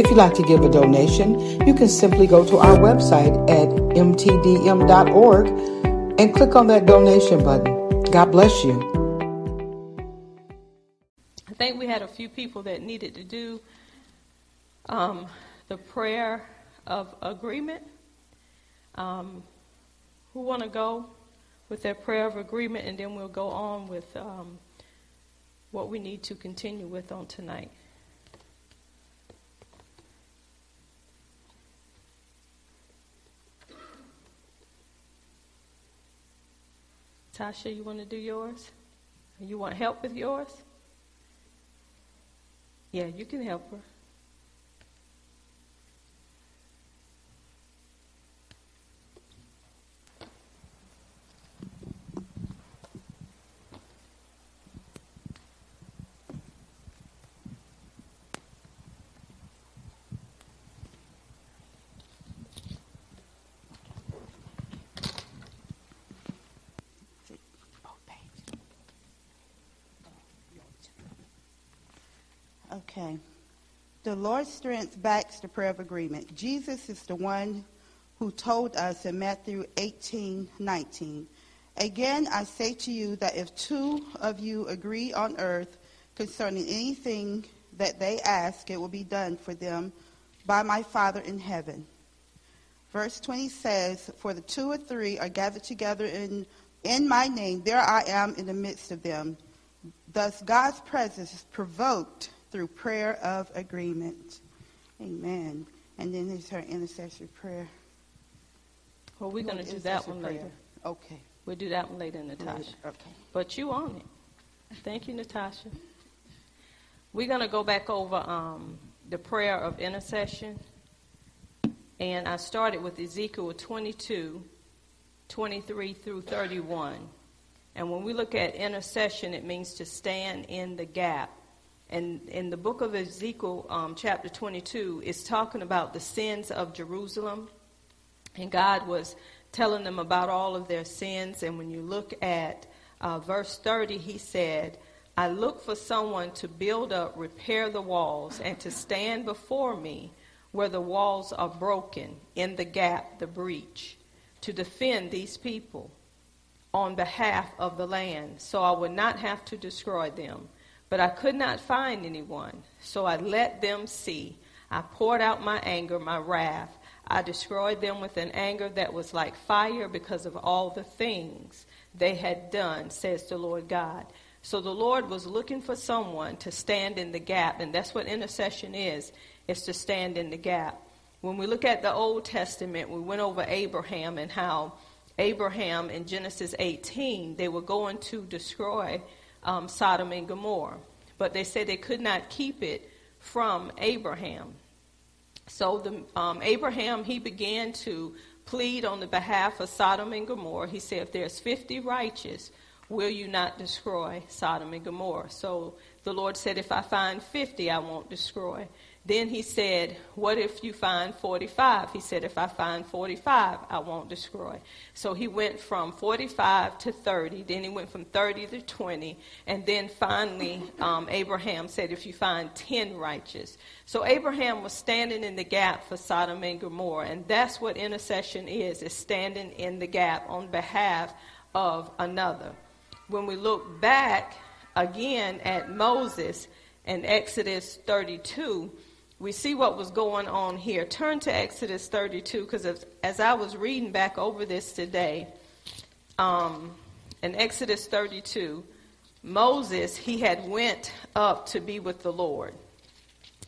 If you'd like to give a donation, you can simply go to our website at mtdm.org and click on that donation button. God bless you. I think we had a few people that needed to do um, the prayer of agreement. Um, who want to go with their prayer of agreement, and then we'll go on with um, what we need to continue with on tonight. Tasha, you want to do yours? You want help with yours? Yeah, you can help her. Okay. The Lord's strength backs the prayer of agreement. Jesus is the one who told us in Matthew 18 19, Again, I say to you that if two of you agree on earth concerning anything that they ask, it will be done for them by my Father in heaven. Verse 20 says, For the two or three are gathered together in, in my name, there I am in the midst of them. Thus, God's presence is provoked through prayer of agreement. Amen. And then there's her intercessory prayer. Well, we're going to do that one prayer. later. Okay. We'll do that one later, Natasha. Okay. But you own it. Thank you, Natasha. We're going to go back over um, the prayer of intercession. And I started with Ezekiel 22, 23 through 31. And when we look at intercession, it means to stand in the gap. And in the book of Ezekiel, um, chapter 22, is talking about the sins of Jerusalem. And God was telling them about all of their sins. And when you look at uh, verse 30, he said, I look for someone to build up, repair the walls, and to stand before me where the walls are broken, in the gap, the breach, to defend these people on behalf of the land, so I would not have to destroy them. But I could not find anyone, so I let them see. I poured out my anger, my wrath. I destroyed them with an anger that was like fire because of all the things they had done, says the Lord God. So the Lord was looking for someone to stand in the gap, and that's what intercession is, is to stand in the gap. When we look at the Old Testament, we went over Abraham and how Abraham in Genesis 18, they were going to destroy um, Sodom and Gomorrah. But they said they could not keep it from Abraham. So the, um, Abraham, he began to plead on the behalf of Sodom and Gomorrah. He said, if there's 50 righteous, will you not destroy Sodom and Gomorrah? So the Lord said, if I find 50, I won't destroy. Then he said, What if you find 45? He said, If I find 45, I won't destroy. So he went from 45 to 30. Then he went from 30 to 20. And then finally, um, Abraham said, If you find 10 righteous. So Abraham was standing in the gap for Sodom and Gomorrah. And that's what intercession is, is standing in the gap on behalf of another. When we look back again at Moses in Exodus 32, we see what was going on here. Turn to Exodus 32 because as, as, I was reading back over this today, um, in Exodus 32, Moses he had went up to be with the Lord,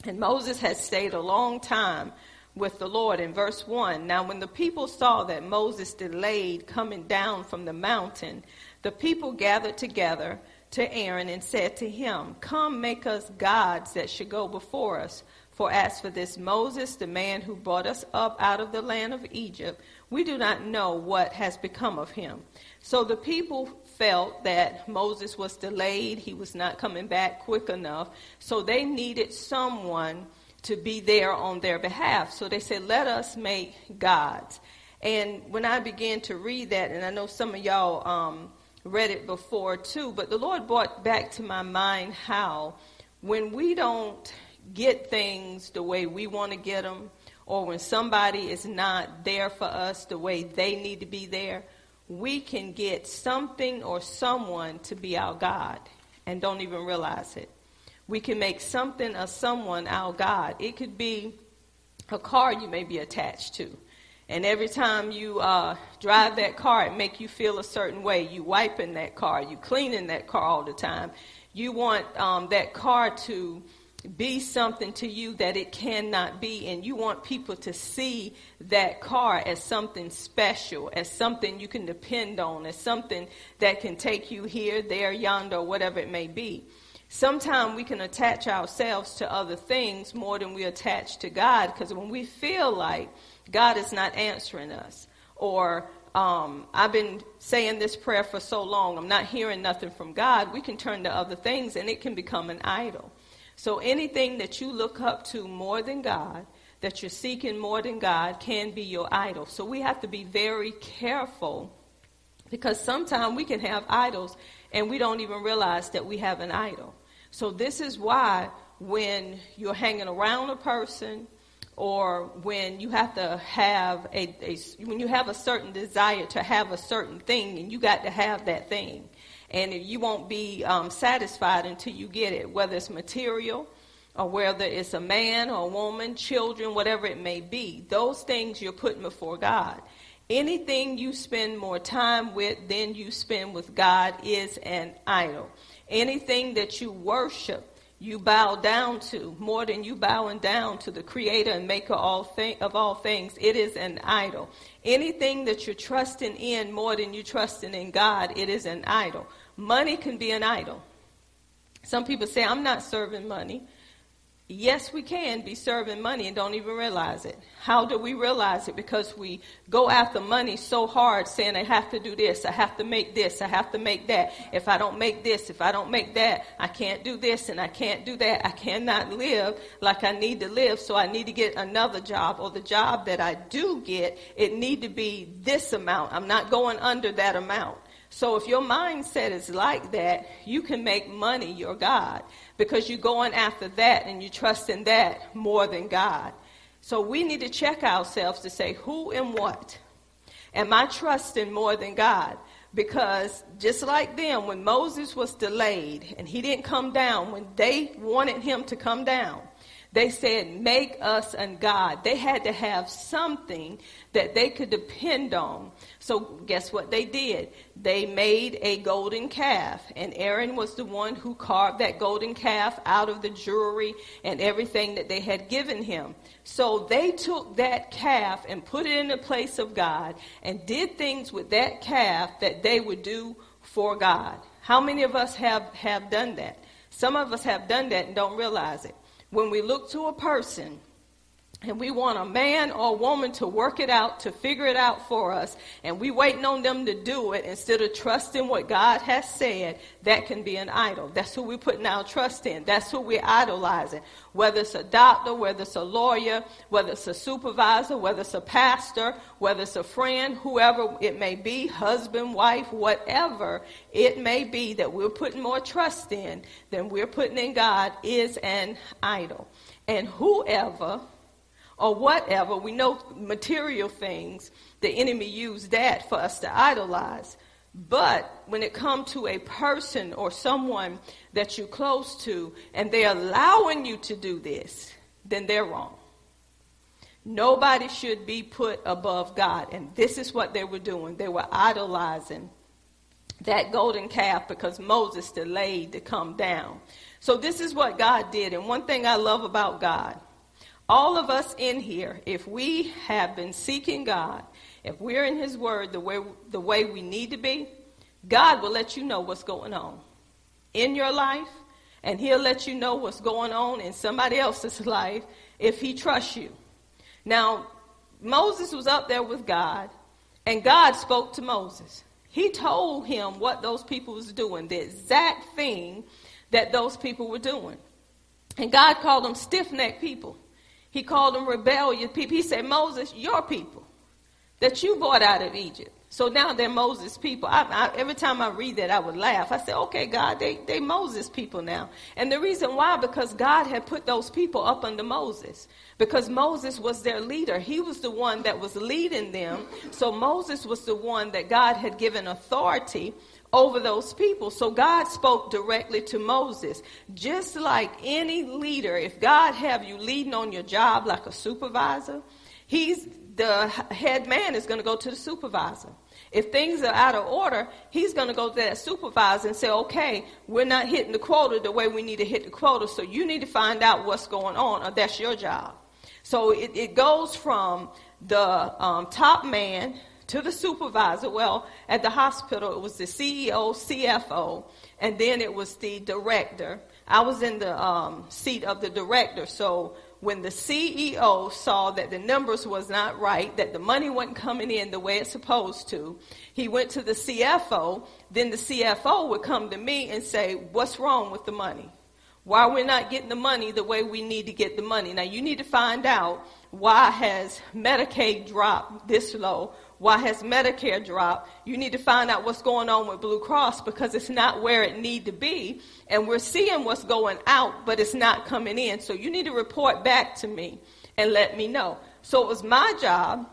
and Moses had stayed a long time with the Lord. In verse one, now when the people saw that Moses delayed coming down from the mountain, the people gathered together to Aaron and said to him, Come, make us gods that should go before us. For as for this Moses, the man who brought us up out of the land of Egypt, we do not know what has become of him. So the people felt that Moses was delayed, he was not coming back quick enough, so they needed someone to be there on their behalf. So they said, Let us make gods. And when I began to read that, and I know some of y'all um, read it before too, but the Lord brought back to my mind how when we don't get things the way we want to get them, or when somebody is not there for us the way they need to be there, we can get something or someone to be our God and don't even realize it. We can make something or someone our God. It could be a car you may be attached to. And every time you uh, drive that car, it make you feel a certain way. You wiping that car, you cleaning that car all the time. You want um, that car to be something to you that it cannot be, and you want people to see that car as something special, as something you can depend on, as something that can take you here, there, yonder, whatever it may be. Sometimes we can attach ourselves to other things more than we attach to God, because when we feel like God is not answering us, or um, I've been saying this prayer for so long, I'm not hearing nothing from God, we can turn to other things and it can become an idol. So anything that you look up to more than God, that you're seeking more than God, can be your idol. So we have to be very careful because sometimes we can have idols and we don't even realize that we have an idol. So this is why when you're hanging around a person or when you have to have a, a when you have a certain desire to have a certain thing and you got to have that thing and you won't be um, satisfied until you get it, whether it's material or whether it's a man or a woman, children, whatever it may be. Those things you're putting before God. Anything you spend more time with than you spend with God is an idol. Anything that you worship, you bow down to more than you bowing down to the creator and maker all thi- of all things, it is an idol. Anything that you're trusting in more than you're trusting in God, it is an idol. Money can be an idol. Some people say, I'm not serving money. Yes, we can be serving money and don't even realize it. How do we realize it? Because we go after money so hard, saying, I have to do this, I have to make this, I have to make that. If I don't make this, if I don't make that, I can't do this and I can't do that. I cannot live like I need to live, so I need to get another job. Or the job that I do get, it need to be this amount. I'm not going under that amount. So if your mindset is like that, you can make money your God because you're going after that and you trust in that more than God. So we need to check ourselves to say, who and what am I trusting more than God? Because just like them, when Moses was delayed and he didn't come down, when they wanted him to come down, they said, make us a God. They had to have something that they could depend on. So guess what they did? They made a golden calf, and Aaron was the one who carved that golden calf out of the jewelry and everything that they had given him. So they took that calf and put it in the place of God and did things with that calf that they would do for God. How many of us have, have done that? Some of us have done that and don't realize it when we look to a person and we want a man or a woman to work it out, to figure it out for us, and we waiting on them to do it instead of trusting what God has said, that can be an idol. That's who we're putting our trust in. That's who we're idolizing. Whether it's a doctor, whether it's a lawyer, whether it's a supervisor, whether it's a pastor, whether it's a friend, whoever it may be, husband, wife, whatever it may be that we're putting more trust in than we're putting in God is an idol. And whoever or whatever. We know material things, the enemy used that for us to idolize. But when it comes to a person or someone that you're close to and they're allowing you to do this, then they're wrong. Nobody should be put above God. And this is what they were doing. They were idolizing that golden calf because Moses delayed to come down. So this is what God did. And one thing I love about God all of us in here, if we have been seeking God, if we're in His Word the way, the way we need to be, God will let you know what's going on. in your life, and he'll let you know what's going on in somebody else's life if he trusts you. Now, Moses was up there with God, and God spoke to Moses. He told him what those people was doing, the exact thing that those people were doing. And God called them stiff-necked people. He called them rebellious people. He said, Moses, your people that you brought out of Egypt. So now they're Moses people. I, I, every time I read that, I would laugh. I say, okay, God, they, they Moses people now. And the reason why, because God had put those people up under Moses. Because Moses was their leader. He was the one that was leading them. So Moses was the one that God had given authority over those people. So God spoke directly to Moses. Just like any leader, if God have you leading on your job like a supervisor, he's the head man is going to go to the supervisor. If things are out of order, he's going to go to that supervisor and say, okay, we're not hitting the quota the way we need to hit the quota, so you need to find out what's going on, or that's your job. So it, it goes from the um, top man to the supervisor. Well, at the hospital, it was the CEO, CFO, and then it was the director. I was in the um, seat of the director, so when the CEO saw that the numbers was not right, that the money wasn't coming in the way it's supposed to, he went to the CFO. Then the CFO would come to me and say, what's wrong with the money? Why we're not getting the money the way we need to get the money. Now you need to find out why has Medicaid dropped this low? Why has Medicare dropped? You need to find out what's going on with Blue Cross because it's not where it need to be. And we're seeing what's going out, but it's not coming in. So you need to report back to me and let me know. So it was my job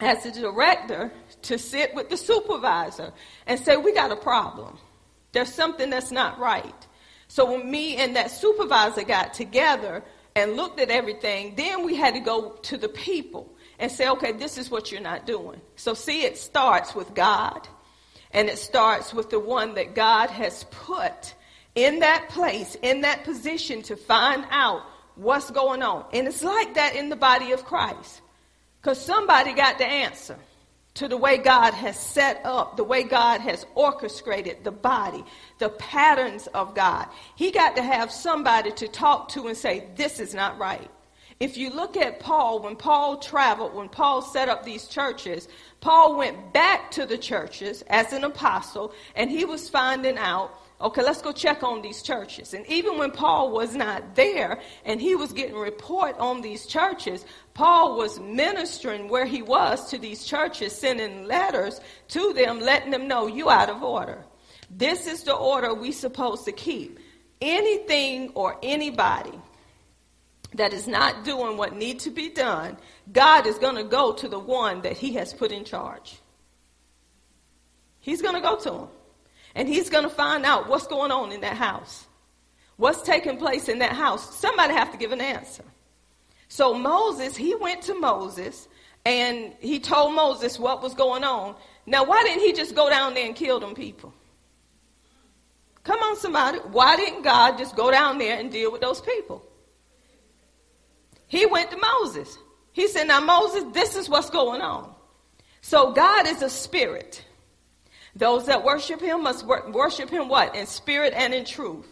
as the director to sit with the supervisor and say, we got a problem. There's something that's not right. So when me and that supervisor got together and looked at everything, then we had to go to the people and say, okay, this is what you're not doing. So, see, it starts with God, and it starts with the one that God has put in that place, in that position to find out what's going on. And it's like that in the body of Christ, because somebody got the answer to the way God has set up, the way God has orchestrated the body, the patterns of God. He got to have somebody to talk to and say, This is not right. If you look at Paul, when Paul traveled, when Paul set up these churches, Paul went back to the churches as an apostle and he was finding out, okay, let's go check on these churches. And even when Paul was not there and he was getting report on these churches, Paul was ministering where he was to these churches, sending letters to them, letting them know you out of order. This is the order we supposed to keep. Anything or anybody that is not doing what needs to be done, God is going to go to the one that he has put in charge. He's going to go to him. And he's going to find out what's going on in that house. What's taking place in that house. Somebody have to give an answer. So Moses, he went to Moses and he told Moses what was going on. Now, why didn't he just go down there and kill them people? Come on, somebody. Why didn't God just go down there and deal with those people? He went to Moses. He said, Now, Moses, this is what's going on. So, God is a spirit. Those that worship him must worship him what? In spirit and in truth.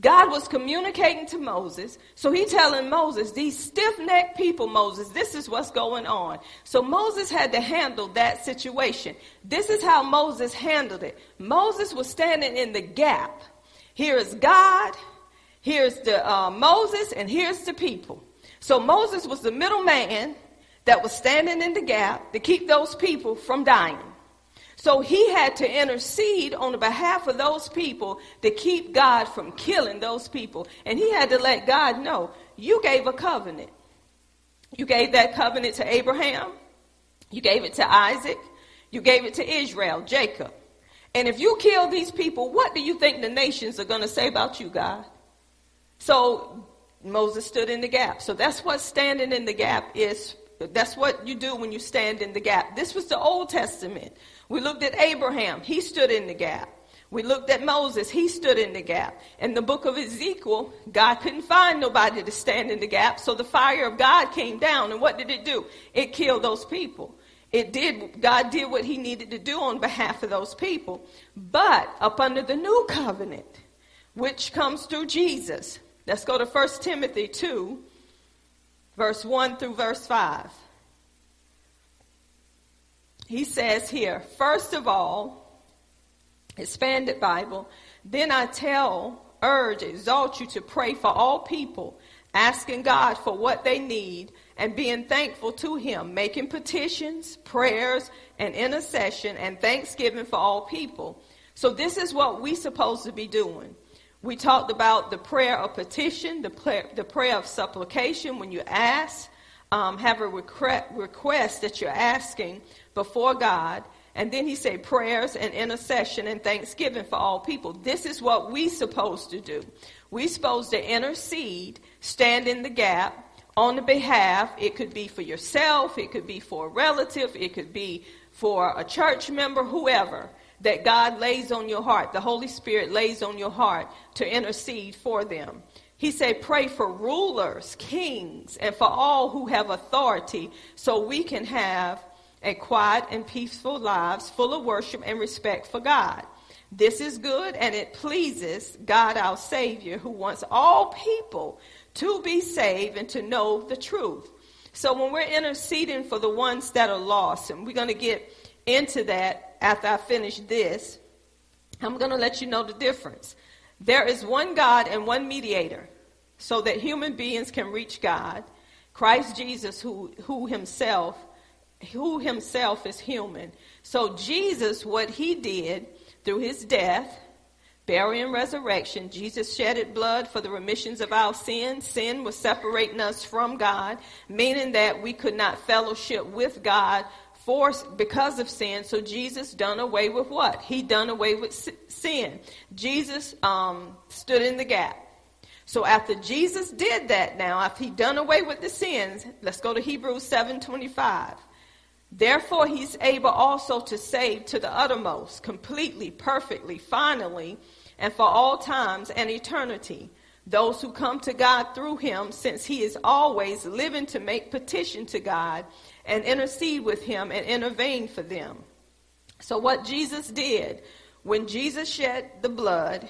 God was communicating to Moses. So he telling Moses, these stiff-necked people, Moses, this is what's going on. So Moses had to handle that situation. This is how Moses handled it. Moses was standing in the gap. Here is God, here's the uh, Moses, and here's the people. So Moses was the middleman that was standing in the gap to keep those people from dying. So he had to intercede on the behalf of those people to keep God from killing those people. And he had to let God know, you gave a covenant. You gave that covenant to Abraham. You gave it to Isaac. You gave it to Israel, Jacob. And if you kill these people, what do you think the nations are going to say about you, God? So Moses stood in the gap. So that's what standing in the gap is. That's what you do when you stand in the gap. This was the Old Testament. We looked at Abraham. He stood in the gap. We looked at Moses. He stood in the gap. In the book of Ezekiel, God couldn't find nobody to stand in the gap. So the fire of God came down. And what did it do? It killed those people. It did, God did what he needed to do on behalf of those people. But up under the new covenant, which comes through Jesus. Let's go to 1 Timothy 2, verse 1 through verse 5. He says here, first of all, expanded Bible, then I tell, urge, exalt you to pray for all people, asking God for what they need and being thankful to Him, making petitions, prayers, and intercession and thanksgiving for all people. So, this is what we're supposed to be doing. We talked about the prayer of petition, the prayer, the prayer of supplication when you ask, um, have a request that you're asking before God. And then he said prayers and intercession and thanksgiving for all people. This is what we're supposed to do. We're supposed to intercede, stand in the gap on the behalf. It could be for yourself, it could be for a relative, it could be for a church member, whoever that God lays on your heart, the Holy Spirit lays on your heart to intercede for them. He said, pray for rulers, kings, and for all who have authority so we can have a quiet and peaceful lives full of worship and respect for God. This is good and it pleases God our Savior who wants all people to be saved and to know the truth. So when we're interceding for the ones that are lost, and we're going to get into that after I finish this, I'm going to let you know the difference. There is one God and one mediator so that human beings can reach God. Christ Jesus who, who himself who himself is human. So Jesus what he did through his death, burial and resurrection, Jesus shedded blood for the remissions of our sins. Sin was separating us from God, meaning that we could not fellowship with God for because of sin. So Jesus done away with what? He done away with sin. Jesus um, stood in the gap. So after Jesus did that, now if he done away with the sins, let's go to Hebrews seven twenty five. Therefore, he's able also to save to the uttermost, completely, perfectly, finally, and for all times and eternity those who come to God through him, since he is always living to make petition to God and intercede with him and intervene for them. So, what Jesus did, when Jesus shed the blood,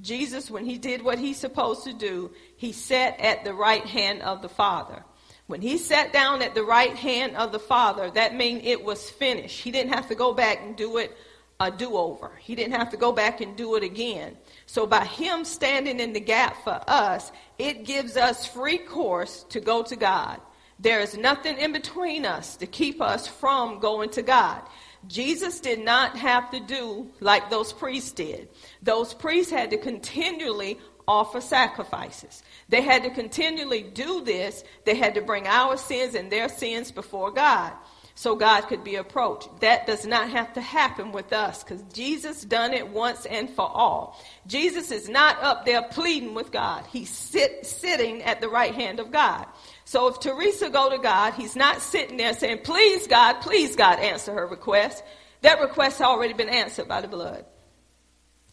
Jesus, when he did what he's supposed to do, he sat at the right hand of the Father. When he sat down at the right hand of the Father, that meant it was finished. He didn't have to go back and do it a do over. He didn't have to go back and do it again. So by him standing in the gap for us, it gives us free course to go to God. There is nothing in between us to keep us from going to God. Jesus did not have to do like those priests did. Those priests had to continually offer sacrifices. They had to continually do this. They had to bring our sins and their sins before God so God could be approached. That does not have to happen with us because Jesus done it once and for all. Jesus is not up there pleading with God. He's sit, sitting at the right hand of God. So if Teresa go to God, he's not sitting there saying, please God, please God, answer her request. That request has already been answered by the blood.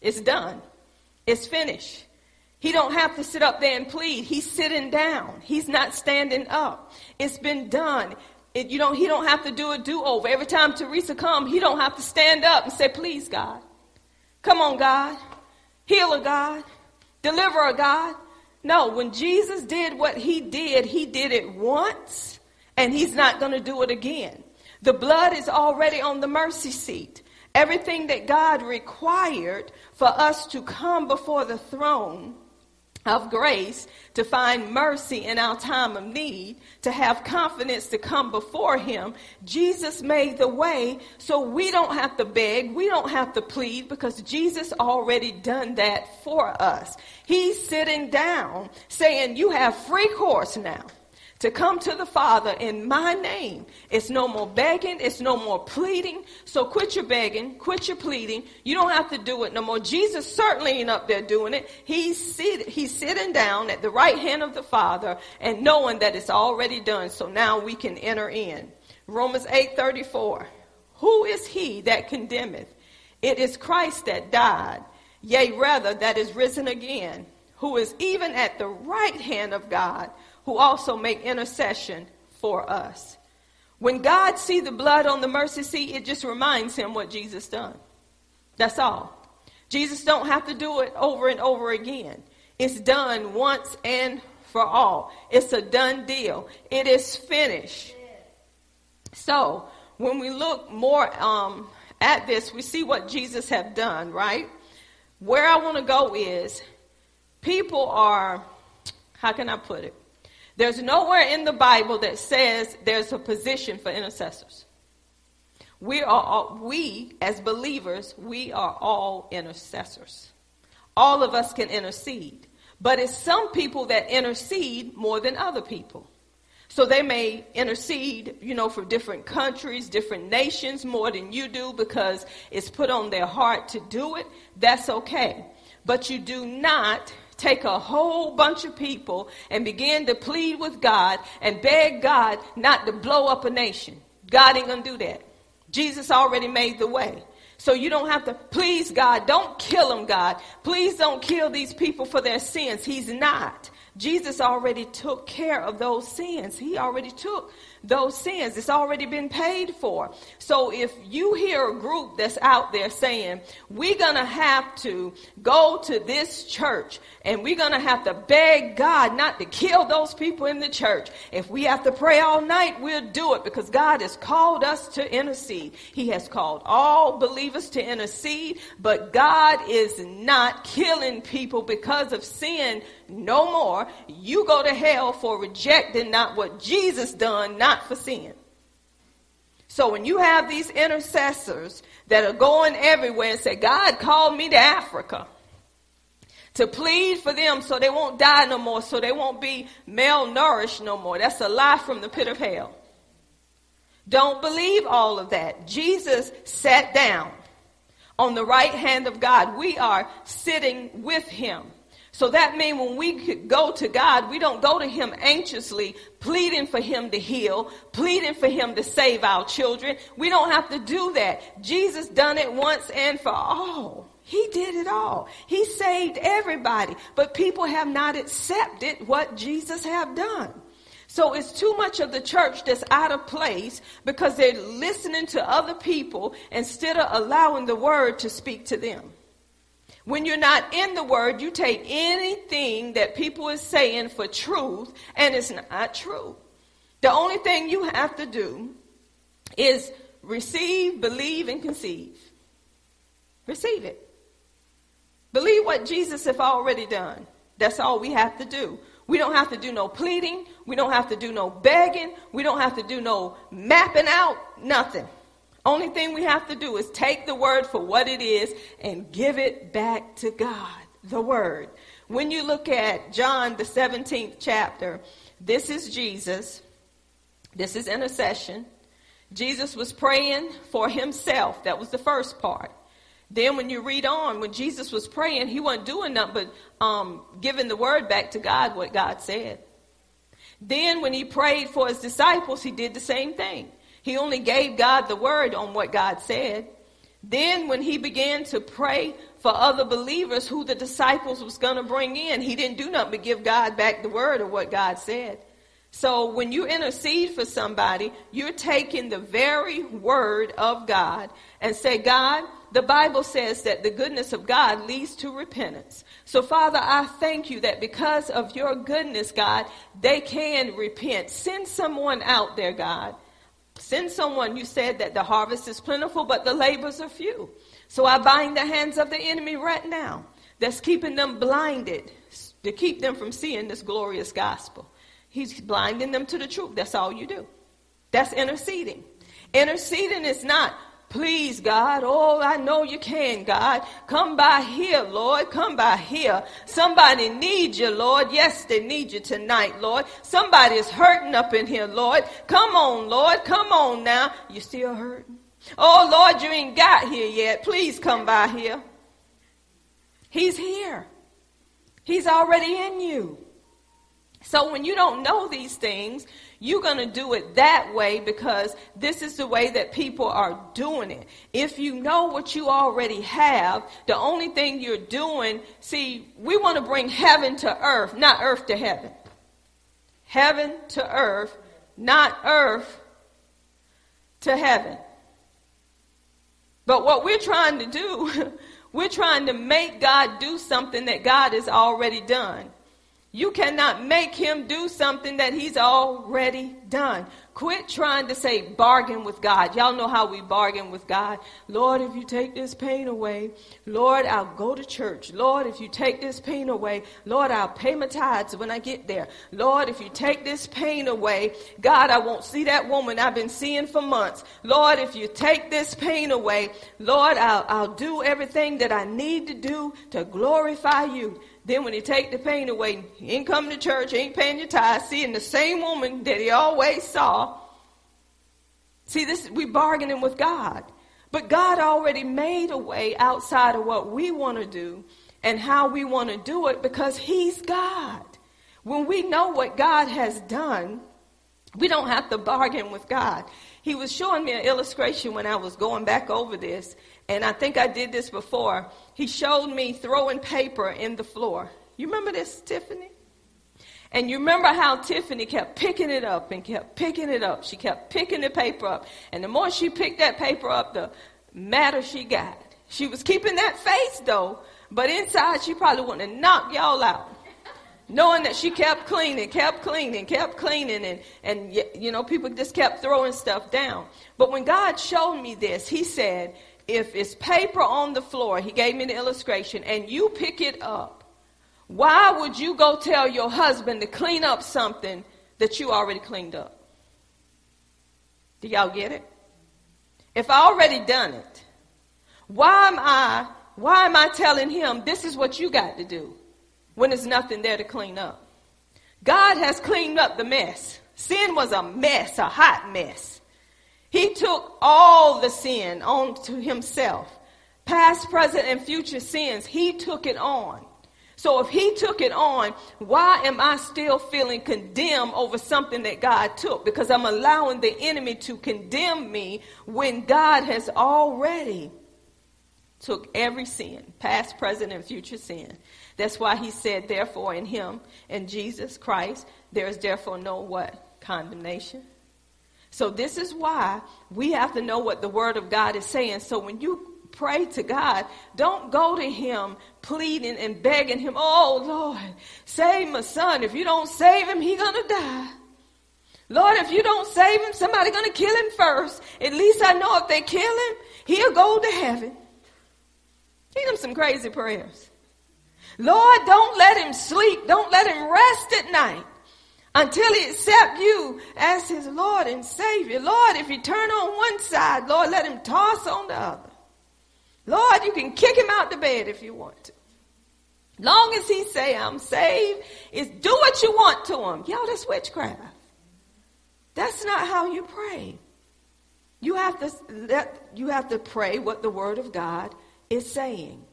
It's done. It's finished. He don't have to sit up there and plead. He's sitting down. He's not standing up. It's been done. It, you don't, he don't have to do a do-over. Every time Teresa come, he don't have to stand up and say, please, God. Come on, God. Healer, God. Deliverer, God. No, when Jesus did what he did, he did it once and he's not going to do it again. The blood is already on the mercy seat. Everything that God required for us to come before the throne of grace to find mercy in our time of need, to have confidence to come before Him. Jesus made the way so we don't have to beg, we don't have to plead because Jesus already done that for us. He's sitting down saying, You have free course now to come to the Father in my name. It's no more begging, it's no more pleading. So quit your begging, quit your pleading. You don't have to do it no more. Jesus certainly ain't up there doing it. He's, sit, he's sitting down at the right hand of the Father and knowing that it's already done. So now we can enter in. Romans 8:34. Who is he that condemneth? It is Christ that died, yea rather that is risen again, who is even at the right hand of God who also make intercession for us. When God see the blood on the mercy seat, it just reminds him what Jesus done. That's all. Jesus don't have to do it over and over again. It's done once and for all. It's a done deal. It is finished. So when we look more um, at this, we see what Jesus have done, right? Where I want to go is people are, how can I put it? There's nowhere in the Bible that says there's a position for intercessors. We are all, we as believers, we are all intercessors. All of us can intercede. But it's some people that intercede more than other people. So they may intercede, you know, for different countries, different nations more than you do because it's put on their heart to do it. That's okay. But you do not take a whole bunch of people and begin to plead with God and beg God not to blow up a nation. God ain't going to do that. Jesus already made the way. So you don't have to, please God, don't kill them, God. Please don't kill these people for their sins. He's not. Jesus already took care of those sins. He already took those sins. It's already been paid for. So if you hear a group that's out there saying, we're going to have to go to this church and we're going to have to beg God not to kill those people in the church. If we have to pray all night, we'll do it because God has called us to intercede. He has called all believers to intercede, but God is not killing people because of sin no more. You go to hell for rejecting not what Jesus done, not not for sin. So when you have these intercessors that are going everywhere and say, God called me to Africa to plead for them so they won't die no more, so they won't be malnourished no more. That's a lie from the pit of hell. Don't believe all of that. Jesus sat down on the right hand of God. We are sitting with him. So that means when we go to God, we don't go to Him anxiously, pleading for Him to heal, pleading for Him to save our children. We don't have to do that. Jesus done it once and for all. He did it all. He saved everybody, but people have not accepted what Jesus have done. So it's too much of the church that's out of place because they're listening to other people instead of allowing the word to speak to them. When you're not in the word, you take anything that people are saying for truth, and it's not true. The only thing you have to do is receive, believe, and conceive. Receive it. Believe what Jesus has already done. That's all we have to do. We don't have to do no pleading. We don't have to do no begging. We don't have to do no mapping out. Nothing. Only thing we have to do is take the word for what it is and give it back to God, the word. When you look at John, the 17th chapter, this is Jesus. This is intercession. Jesus was praying for himself. That was the first part. Then when you read on, when Jesus was praying, he wasn't doing nothing but um, giving the word back to God, what God said. Then when he prayed for his disciples, he did the same thing. He only gave God the word on what God said. Then when he began to pray for other believers who the disciples was going to bring in, he didn't do nothing but give God back the word of what God said. So when you intercede for somebody, you're taking the very word of God and say, God, the Bible says that the goodness of God leads to repentance. So Father, I thank you that because of your goodness, God, they can repent. Send someone out there, God, Send someone. You said that the harvest is plentiful, but the labors are few. So I bind the hands of the enemy right now that's keeping them blinded to keep them from seeing this glorious gospel. He's blinding them to the truth. That's all you do. That's interceding. Interceding is not Please, God. Oh, I know you can, God. Come by here, Lord. Come by here. Somebody needs you, Lord. Yes, they need you tonight, Lord. Somebody is hurting up in here, Lord. Come on, Lord. Come on now. You still hurting? Oh, Lord, you ain't got here yet. Please come by here. He's here. He's already in you. So when you don't know these things, you're going to do it that way because this is the way that people are doing it. If you know what you already have, the only thing you're doing, see, we want to bring heaven to earth, not earth to heaven. Heaven to earth, not earth to heaven. But what we're trying to do, We're trying to make God do something that God has already done. You cannot make him do something that he's already done. Quit trying to say bargain with God. Y'all know how we bargain with God. Lord, if you take this pain away, Lord, I'll go to church. Lord, if you take this pain away, Lord, I'll pay my tithes when I get there. Lord, if you take this pain away, God, I won't see that woman I've been seeing for months. Lord, if you take this pain away, Lord, I'll, I'll do everything that I need to do to glorify you. Then when he take the pain away, he ain't coming to church, he ain't paying your tithes, seeing the same woman that he always saw. See, this we bargaining with God. But God already made a way outside of what we want to do and how we want to do it because he's God. When we know what God has done, we don't have to bargain with God. He was showing me an illustration when I was going back over this, and I think I did this before. He showed me throwing paper in the floor. You remember this, Tiffany? And you remember how Tiffany kept picking it up and kept picking it up. She kept picking the paper up. And the more she picked that paper up, the madder she got. She was keeping that face though, but inside she probably wanted to knock y'all out. Knowing that she kept cleaning, kept cleaning, kept cleaning, and, and you know, people just kept throwing stuff down. But when God showed me this, He said, if it's paper on the floor, he gave me the illustration, and you pick it up, why would you go tell your husband to clean up something that you already cleaned up? Do y'all get it? If I already done it, why am I why am I telling him this is what you got to do when there's nothing there to clean up? God has cleaned up the mess. Sin was a mess, a hot mess. He took all the sin on to himself. Past, present, and future sins, he took it on. So if he took it on, why am I still feeling condemned over something that God took? Because I'm allowing the enemy to condemn me when God has already took every sin, past, present, and future sin. That's why he said, therefore, in him, in Jesus Christ, there is therefore no what? Condemnation. So this is why we have to know what the word of God is saying. So when you pray to God, don't go to him pleading and begging him, "Oh Lord, save my son. If you don't save him, he's to die." Lord, if you don't save him, somebody to kill him first. At least I know if they kill him, he'll go to heaven. Give him some crazy prayers. Lord, don't let him sleep. Don't let him rest at night until he accept you as his Lord and Savior. Lord, if he turn on one side, Lord, let him toss on the other. Lord, you can kick him out the bed if you want to. Long as he say, I'm saved, is do what you want to him. Y'all, that's witchcraft. That's not how you pray. You have to let, you have to pray what the word of God is saying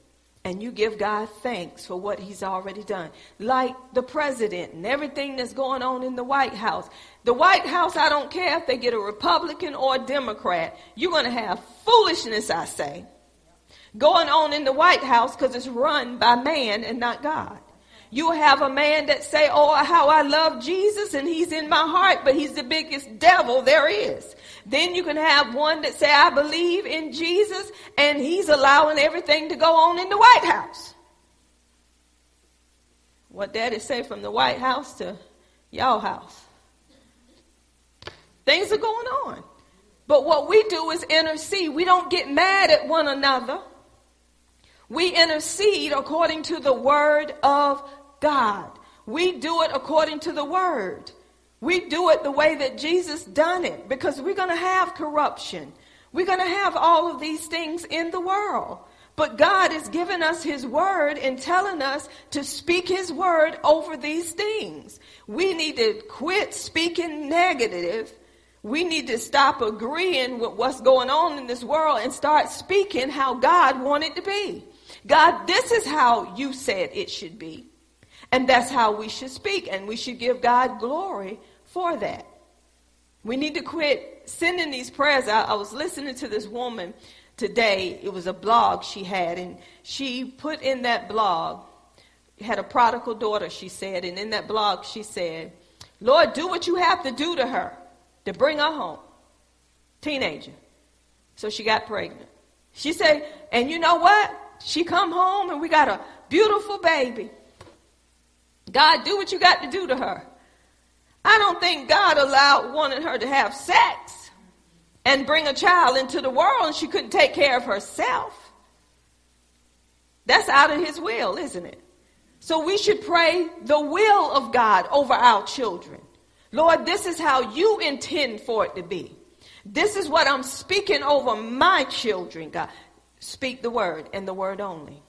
and you give God thanks for what he's already done. Like the president and everything that's going on in the White House. The White House, I don't care if they get a Republican or a Democrat, you're going to have foolishness, I say, going on in the White House because it's run by man and not God. You have a man that say, oh, how I love Jesus and he's in my heart, but he's the biggest devil there is. Then you can have one that say, I believe in Jesus and he's allowing everything to go on in the White House. What daddy say from the White House to y'all house. Things are going on. But what we do is intercede. We don't get mad at one another. We intercede according to the word of God. We do it according to the word. We do it the way that Jesus done it because we're going to have corruption. We're going to have all of these things in the world. But God is giving us his word and telling us to speak his word over these things. We need to quit speaking negative. We need to stop agreeing with what's going on in this world and start speaking how God wanted to be. God, this is how you said it should be. And that's how we should speak, and we should give God glory for that. We need to quit sending these prayers out. I was listening to this woman today. It was a blog she had, and she put in that blog, had a prodigal daughter, she said, and in that blog she said, Lord, do what you have to do to her to bring her home. Teenager. So she got pregnant. She said, and you know what? She come home and we got a beautiful baby. God, do what you got to do to her. I don't think God allowed wanted her to have sex and bring a child into the world and she couldn't take care of herself. That's out of his will, isn't it? So we should pray the will of God over our children. Lord, this is how you intend for it to be. This is what I'm speaking over my children, God. Speak the word and the word only.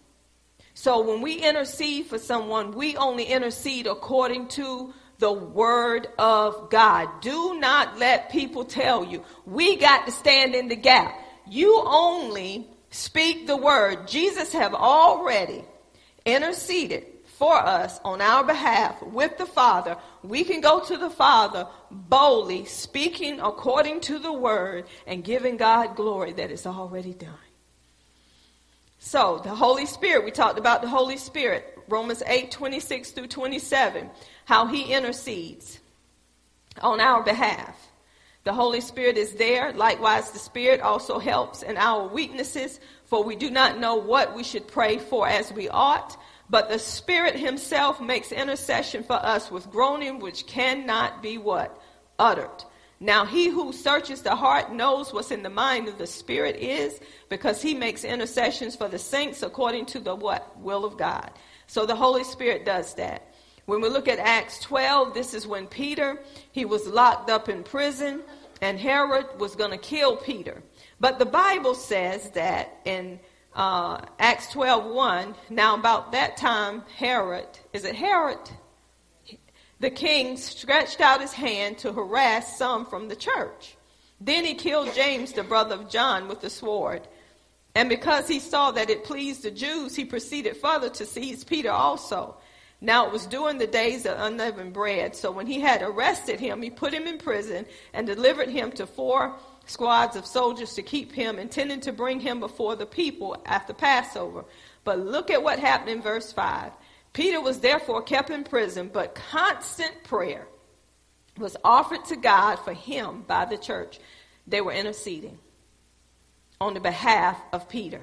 So when we intercede for someone, we only intercede according to the word of God. Do not let people tell you. We got to stand in the gap. You only speak the word. Jesus have already interceded for us on our behalf with the Father, we can go to the Father boldly, speaking according to the word and giving God glory that is already done. So, the Holy Spirit, we talked about the Holy Spirit, Romans 8 26 through 27, how he intercedes on our behalf. The Holy Spirit is there. Likewise, the Spirit also helps in our weaknesses, for we do not know what we should pray for as we ought. But the Spirit Himself makes intercession for us with groaning which cannot be what? Uttered. Now he who searches the heart knows what's in the mind of the Spirit is, because he makes intercessions for the saints according to the what? Will of God. So the Holy Spirit does that. When we look at Acts 12, this is when Peter, he was locked up in prison, and Herod was going to kill Peter. But the Bible says that in uh, Acts 12 1. Now, about that time, Herod, is it Herod? The king stretched out his hand to harass some from the church. Then he killed James, the brother of John, with the sword. And because he saw that it pleased the Jews, he proceeded further to seize Peter also. Now it was during the days of unleavened bread. So when he had arrested him, he put him in prison and delivered him to four squads of soldiers to keep him, intending to bring him before the people after Passover. But look at what happened in verse 5. Peter was therefore kept in prison, but constant prayer was offered to God for him by the church. They were interceding on the behalf of Peter.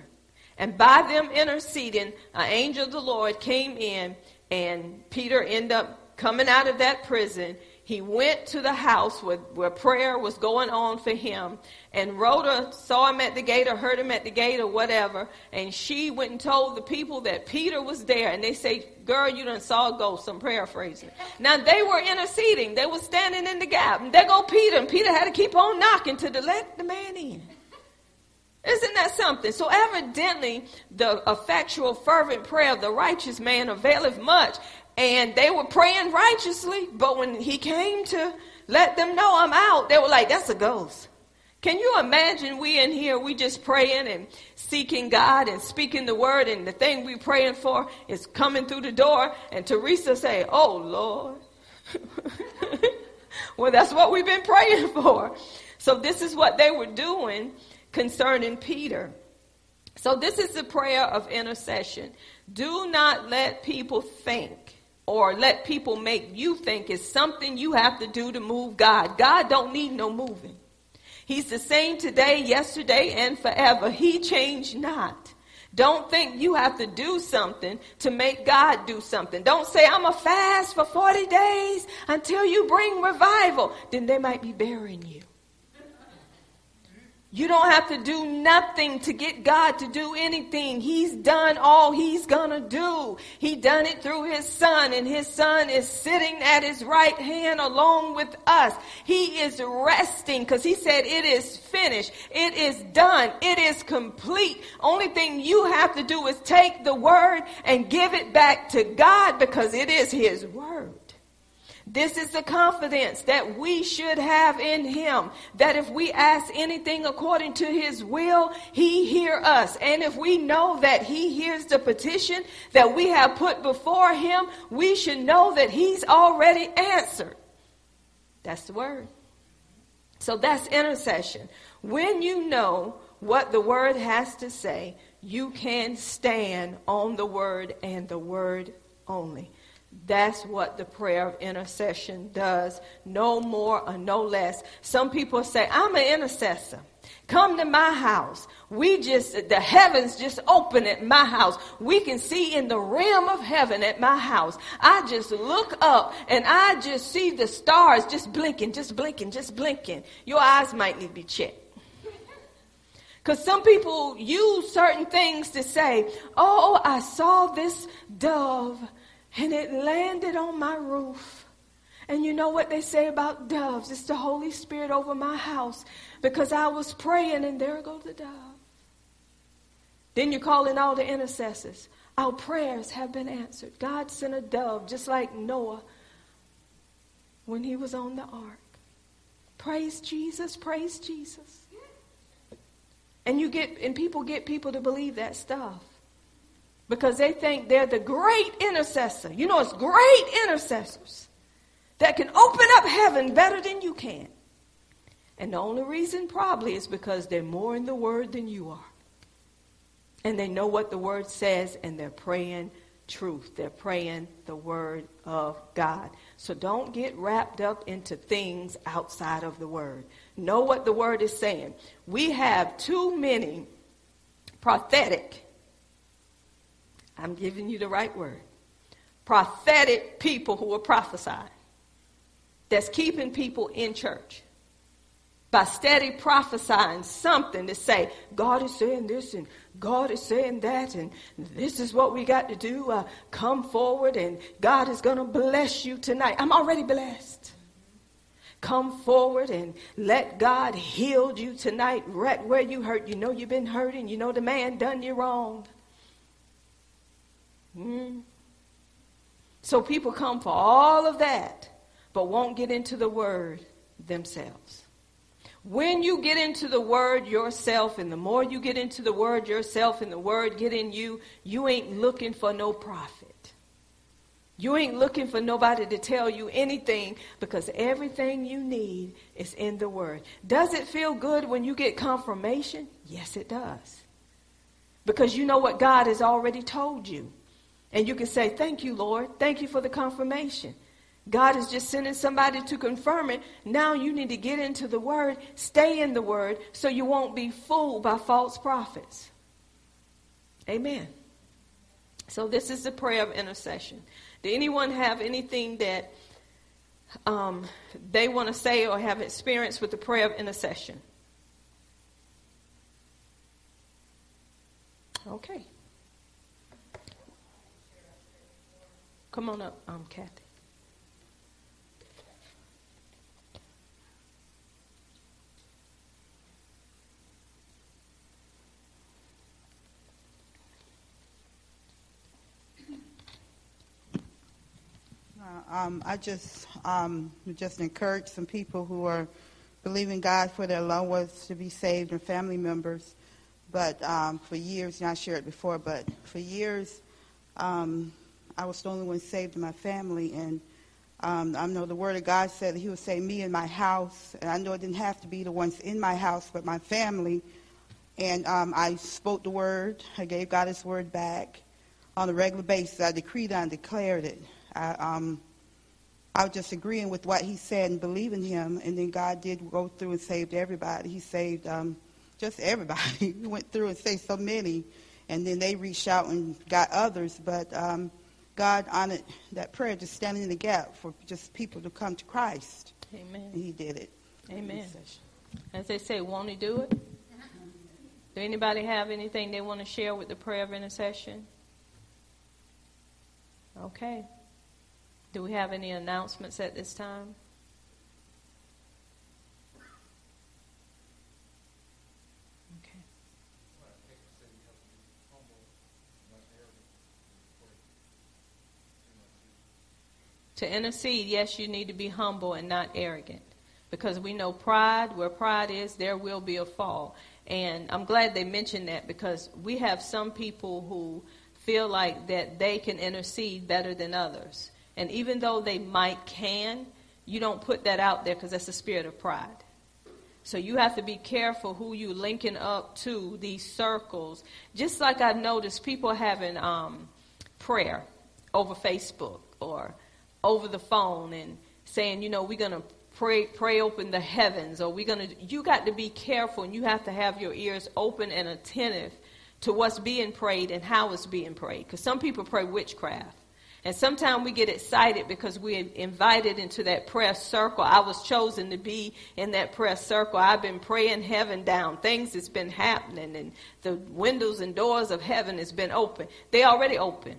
And by them interceding, an angel of the Lord came in, and Peter ended up coming out of that prison he went to the house where, where prayer was going on for him. And Rhoda saw him at the gate or heard him at the gate or whatever. And she went and told the people that Peter was there. And they say, Girl, you done saw a ghost. I'm paraphrasing. Now they were interceding. They were standing in the gap. And there go Peter. And Peter had to keep on knocking to let the man in. Isn't that something? So evidently, the effectual, fervent prayer of the righteous man availeth much and they were praying righteously, but when he came to let them know I'm out, they were like, that's a ghost. Can you imagine we in here, we just praying and seeking God and speaking the word and the thing we praying for is coming through the door and Teresa say, oh Lord. well, that's what we've been praying for. So this is what they were doing concerning Peter. So this is the prayer of intercession. Do not let people think or let people make you think it's something you have to do to move God. God don't need no moving. He's the same today, yesterday, and forever. He changed not. Don't think you have to do something to make God do something. Don't say, I'm a fast for 40 days until you bring revival. Then they might be burying you. You don't have to do nothing to get God to do anything. He's done all he's gonna do. He done it through his son and his son is sitting at his right hand along with us. He is resting because he said it is finished. It is done. It is complete. Only thing you have to do is take the word and give it back to God because it is his word. This is the confidence that we should have in him. That if we ask anything according to his will, he hear us. And if we know that he hears the petition that we have put before him, we should know that he's already answered. That's the word. So that's intercession. When you know what the word has to say, you can stand on the word and the word only. That's what the prayer of intercession does. No more or no less. Some people say, I'm an intercessor. Come to my house. We just, the heavens just open at my house. We can see in the realm of heaven at my house. I just look up and I just see the stars just blinking, just blinking, just blinking. Your eyes might need to be checked. Because some people use certain things to say, Oh, I saw this dove and it landed on my roof. And you know what they say about doves? It's the Holy Spirit over my house because I was praying and there goes the dove. Then you call in all the intercessors. Our prayers have been answered. God sent a dove just like Noah when he was on the ark. Praise Jesus, praise Jesus. And you get and people get people to believe that stuff. Because they think they're the great intercessor. You know, it's great intercessors that can open up heaven better than you can. And the only reason probably is because they're more in the Word than you are. And they know what the Word says and they're praying truth. They're praying the Word of God. So don't get wrapped up into things outside of the Word. Know what the Word is saying. We have too many prophetic, I'm giving you the right word, prophetic people who are prophesying that's keeping people in church by steady prophesying something to say, God is saying this and God is saying that, and this is what we got to do. Uh, come forward, and God is going to bless you tonight. I'm already blessed. Come forward and let God heal you tonight, right where you hurt. You know you've been hurting. You know the man done you wrong. Mm. So people come for all of that but won't get into the word themselves. When you get into the word yourself, and the more you get into the word yourself and the word get in you, you ain't looking for no prophet. You ain't looking for nobody to tell you anything because everything you need is in the word. Does it feel good when you get confirmation? Yes, it does. Because you know what God has already told you. And you can say, Thank you, Lord. Thank you for the confirmation. God is just sending somebody to confirm it. Now you need to get into the word, stay in the word, so you won't be fooled by false prophets. Amen. So this is the prayer of intercession. Do anyone have anything that um, they want to say or have experience with the prayer of intercession? Okay. Come on up, um, Kathy. um, I just um, just encourage some people who are believing God for their loved ones to be saved and family members. But um, for years, and I shared it before, but for years, um, I was the only one saved in my family. And um, I know the Word of God said that He would save me and my house. And I know it didn't have to be the ones in my house, but my family. And um, I spoke the Word. I gave God His Word back on a regular basis. I decreed and declared it. I, um, I was just agreeing with what he said and believing him. And then God did go through and saved everybody. He saved um, just everybody. he went through and saved so many. And then they reached out and got others. But um, God honored that prayer, just standing in the gap for just people to come to Christ. Amen. And he did it. Amen. As they say, won't he do it? Mm-hmm. Do anybody have anything they want to share with the prayer of intercession? Okay. Do we have any announcements at this time? To intercede, yes, you need to be humble and not arrogant. Because we know pride, where pride is, there will be a fall. And I'm glad they mentioned that because we have some people who feel like that they can intercede better than others. And even though they might can, you don't put that out there because that's the spirit of pride. So you have to be careful who you linking up to these circles. Just like I've noticed people having um, prayer over Facebook or over the phone and saying, you know, we're going to pray pray open the heavens or we're going to you got to be careful and you have to have your ears open and attentive to what's being prayed and how it's being prayed because some people pray witchcraft and sometimes we get excited because we're invited into that prayer circle. I was chosen to be in that prayer circle. I've been praying heaven down. Things has been happening and the windows and doors of heaven has been open. They already open.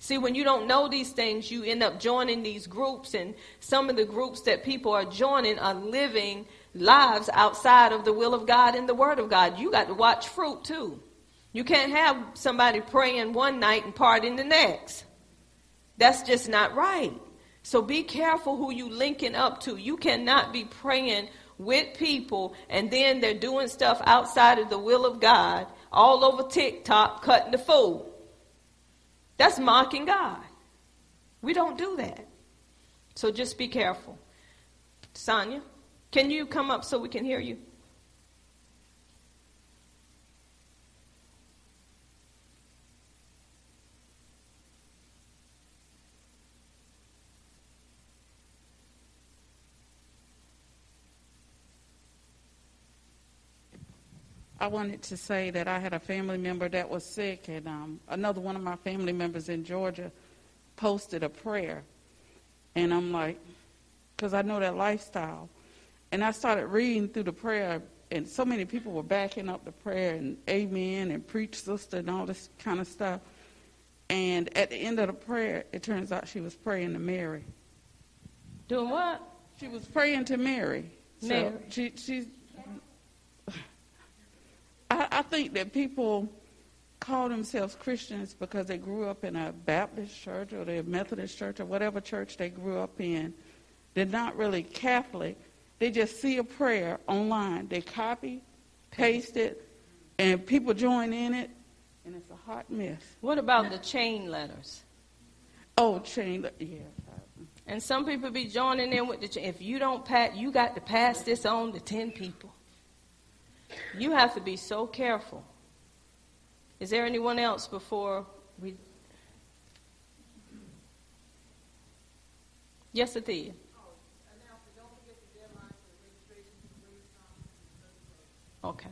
See, when you don't know these things, you end up joining these groups, and some of the groups that people are joining are living lives outside of the will of God and the Word of God. You got to watch fruit too. You can't have somebody praying one night and partying the next. That's just not right. So be careful who you linking up to. You cannot be praying with people and then they're doing stuff outside of the will of God all over TikTok cutting the fool. That's mocking God. We don't do that. So just be careful. Sonia, can you come up so we can hear you? I wanted to say that I had a family member that was sick, and um, another one of my family members in Georgia posted a prayer. And I'm like, because I know that lifestyle. And I started reading through the prayer, and so many people were backing up the prayer and amen and preach sister and all this kind of stuff. And at the end of the prayer, it turns out she was praying to Mary. Doing what? She was praying to Mary. Mary. So she, she's I, I think that people call themselves Christians because they grew up in a Baptist church or a Methodist church or whatever church they grew up in. They're not really Catholic. They just see a prayer online. They copy, paste it, and people join in it, and it's a hot mess. What about the chain letters? Oh, chain, yeah. And some people be joining in with the. Cha- if you don't pass, you got to pass this on to ten people. You have to be so careful. Is there anyone else before we? Yes, Athea. Okay.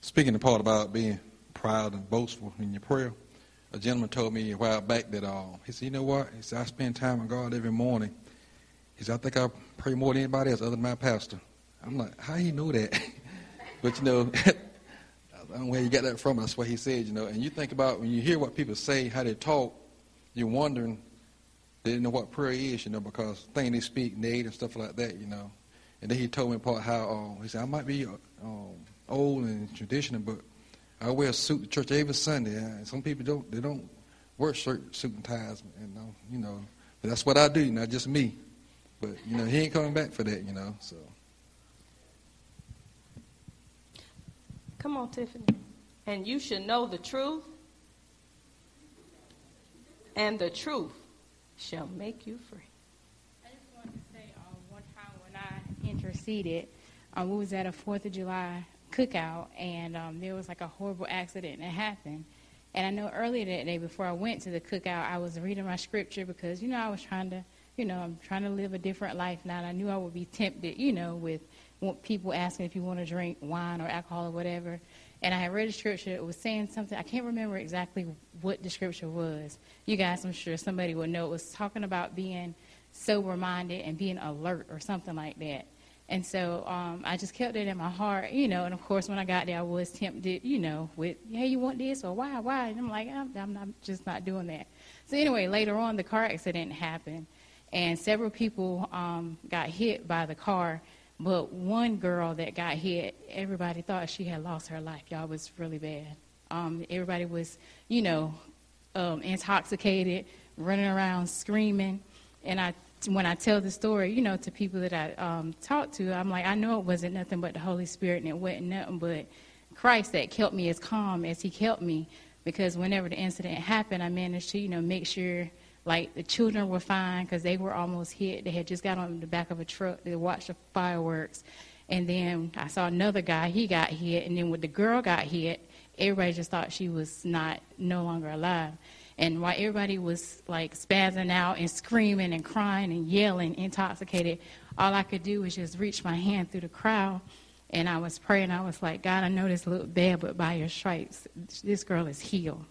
Speaking the part about being proud and boastful in your prayer, a gentleman told me a while back that uh, he said, you know what? He said, I spend time with God every morning. He said, I think I pray more than anybody else other than my pastor. I'm like, how you know that? but you know, I don't know where you got that from. That's what he said, you know. And you think about when you hear what people say, how they talk, you're wondering they didn't know what prayer is, you know, because things they speak native and stuff like that, you know. And then he told me part how uh, he said I might be um, old and traditional, but I wear a suit to church every Sunday. And some people don't they don't wear shirt, suit and ties, and you know. But that's what I do, not just me. But you know, he ain't coming back for that, you know. So. Come on, Tiffany. And you should know the truth, and the truth shall make you free. I just wanted to say um, one time when I interceded, um, we was at a Fourth of July cookout, and um, there was like a horrible accident that happened. And I know earlier that day, before I went to the cookout, I was reading my scripture because you know I was trying to, you know, I'm trying to live a different life now. And I knew I would be tempted, you know, with people asking if you want to drink wine or alcohol or whatever. And I had read a scripture. It was saying something. I can't remember exactly what the scripture was. You guys, I'm sure somebody would know. It was talking about being sober minded and being alert or something like that. And so um, I just kept it in my heart, you know. And of course, when I got there, I was tempted, you know, with, hey, you want this or why, why? And I'm like, I'm, I'm not, just not doing that. So anyway, later on, the car accident happened, and several people um, got hit by the car. But one girl that got hit, everybody thought she had lost her life. Y'all was really bad. Um, everybody was, you know, um, intoxicated, running around screaming. And I, when I tell the story, you know, to people that I um, talk to, I'm like, I know it wasn't nothing but the Holy Spirit, and it wasn't nothing but Christ that kept me as calm as He kept me. Because whenever the incident happened, I managed to, you know, make sure like the children were fine because they were almost hit. They had just got on the back of a truck They watched the fireworks. And then I saw another guy, he got hit. And then when the girl got hit, everybody just thought she was not no longer alive. And while everybody was like spazzing out and screaming and crying and yelling, intoxicated, all I could do was just reach my hand through the crowd and I was praying. I was like, God, I know this looked bad, but by your stripes, this girl is healed.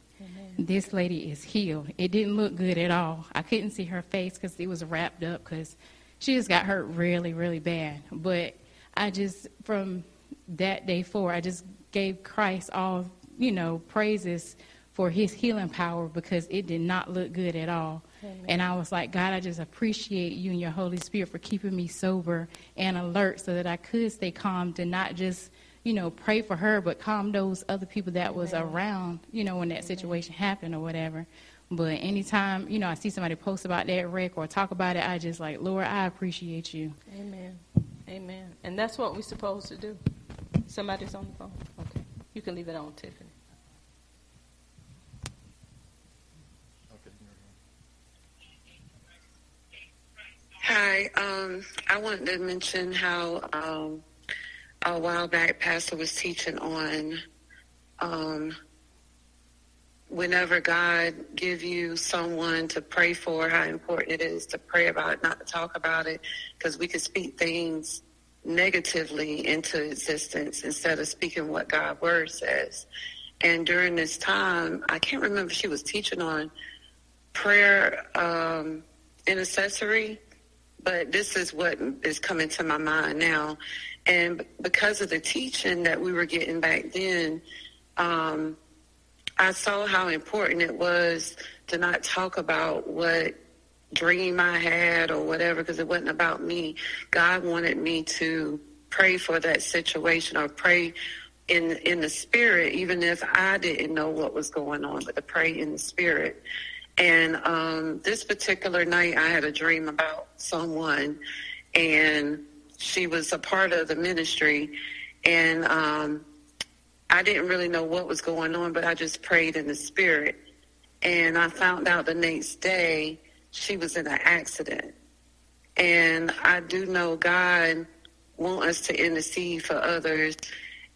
This lady is healed. It didn't look good at all. I couldn't see her face because it was wrapped up because she just got hurt really, really bad. But I just, from that day forward, I just gave Christ all, you know, praises for his healing power because it did not look good at all. Amen. And I was like, God, I just appreciate you and your Holy Spirit for keeping me sober and alert so that I could stay calm to not just, you know, pray for her, but calm those other people that was Amen. around, you know, when that situation happened or whatever. But anytime, you know, I see somebody post about that wreck or talk about it, I just like, Lord, I appreciate you. Amen. Amen. And that's what we're supposed to do. Somebody's on the phone? Okay. You can leave it on, Tiffany. Okay. Hi. Um, I wanted to mention how um, a while back, Pastor was teaching on um, whenever God give you someone to pray for, how important it is to pray about it, not to talk about it, because we can speak things negatively into existence instead of speaking what God word says. And during this time, I can't remember she was teaching on prayer um, intercessory but this is what is coming to my mind now. And because of the teaching that we were getting back then, um, I saw how important it was to not talk about what dream I had or whatever, because it wasn't about me. God wanted me to pray for that situation or pray in in the spirit, even if I didn't know what was going on, but to pray in the spirit. And um, this particular night, I had a dream about someone, and she was a part of the ministry. And um, I didn't really know what was going on, but I just prayed in the spirit. And I found out the next day she was in an accident. And I do know God wants us to intercede for others.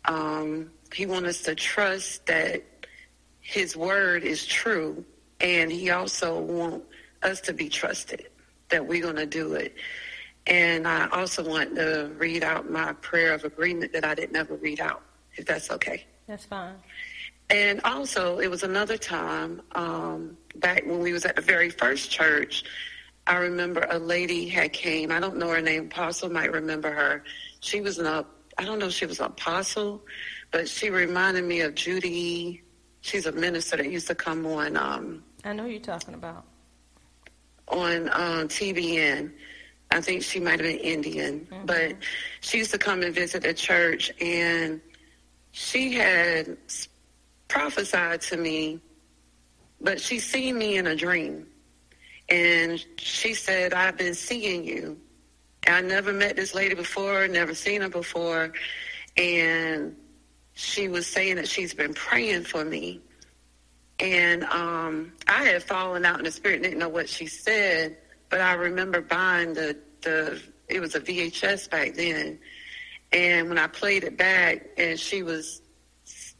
Um, he wants us to trust that His word is true and he also want us to be trusted that we're going to do it. And I also want to read out my prayer of agreement that I didn't ever read out, if that's okay. That's fine. And also, it was another time um, back when we was at the very first church. I remember a lady had came. I don't know her name. Apostle might remember her. She was an I don't know if she was an apostle, but she reminded me of Judy. She's a minister that used to come on um, I know you're talking about. On um, TBN. I think she might have been Indian, mm-hmm. but she used to come and visit the church, and she had prophesied to me, but she seen me in a dream. And she said, I've been seeing you. I never met this lady before, never seen her before. And she was saying that she's been praying for me. And um, I had fallen out in the spirit, didn't know what she said, but I remember buying the, the it was a VHS back then. And when I played it back, and she was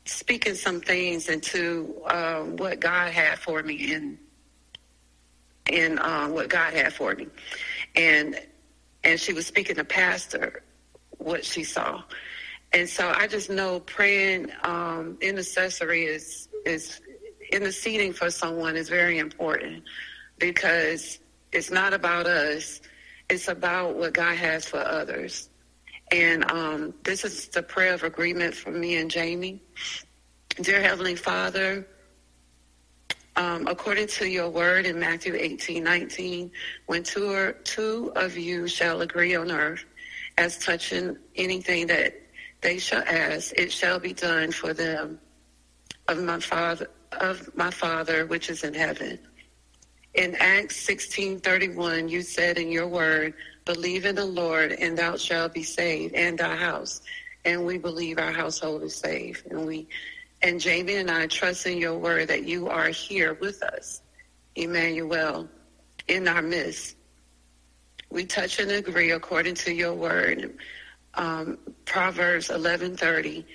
speaking some things into um, what God had for me and and um, what God had for me, and and she was speaking to Pastor what she saw, and so I just know praying um, intercessory is is interceding for someone is very important because it's not about us. It's about what God has for others. And um, this is the prayer of agreement for me and Jamie. Dear Heavenly Father, um, according to your word in Matthew 18, 19, when two, or, two of you shall agree on earth as touching anything that they shall ask, it shall be done for them of my Father of my Father which is in heaven. In Acts 16:31 you said in your word, believe in the Lord and thou shalt be saved and thy house. And we believe our household is saved. And we and Jamie and I trust in your word that you are here with us, Emmanuel, in our midst. We touch and agree according to your word. Um, Proverbs 11:30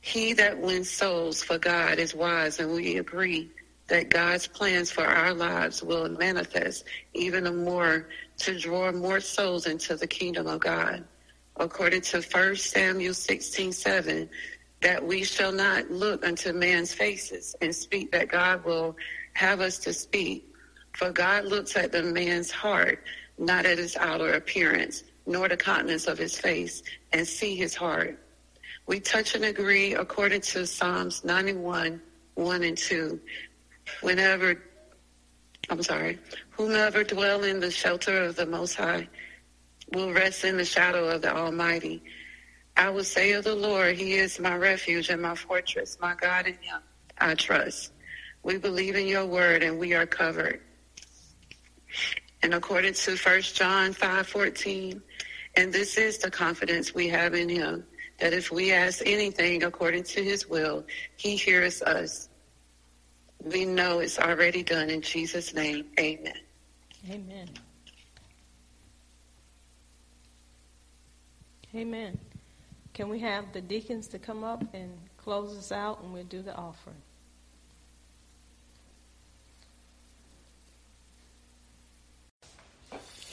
he that wins souls for God is wise, and we agree that God's plans for our lives will manifest even more to draw more souls into the kingdom of God. According to 1 Samuel 16 7, that we shall not look unto man's faces and speak that God will have us to speak. For God looks at the man's heart, not at his outer appearance, nor the countenance of his face, and see his heart. We touch and agree according to Psalms 91, 1 and 2. Whenever, I'm sorry, whomever dwell in the shelter of the Most High will rest in the shadow of the Almighty. I will say of the Lord, He is my refuge and my fortress, my God in Him I trust. We believe in your word and we are covered. And according to 1 John 5:14, and this is the confidence we have in him, that if we ask anything according to his will, he hears us. We know it's already done in Jesus' name. Amen. Amen. Amen. Can we have the deacons to come up and close us out and we'll do the offering?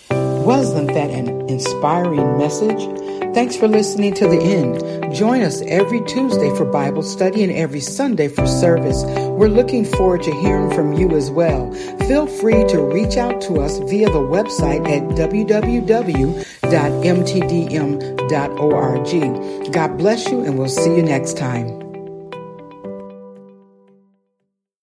Wasn't that an inspiring message? Thanks for listening to the end. Join us every Tuesday for Bible study and every Sunday for service. We're looking forward to hearing from you as well. Feel free to reach out to us via the website at www.mtdm.org. God bless you and we'll see you next time.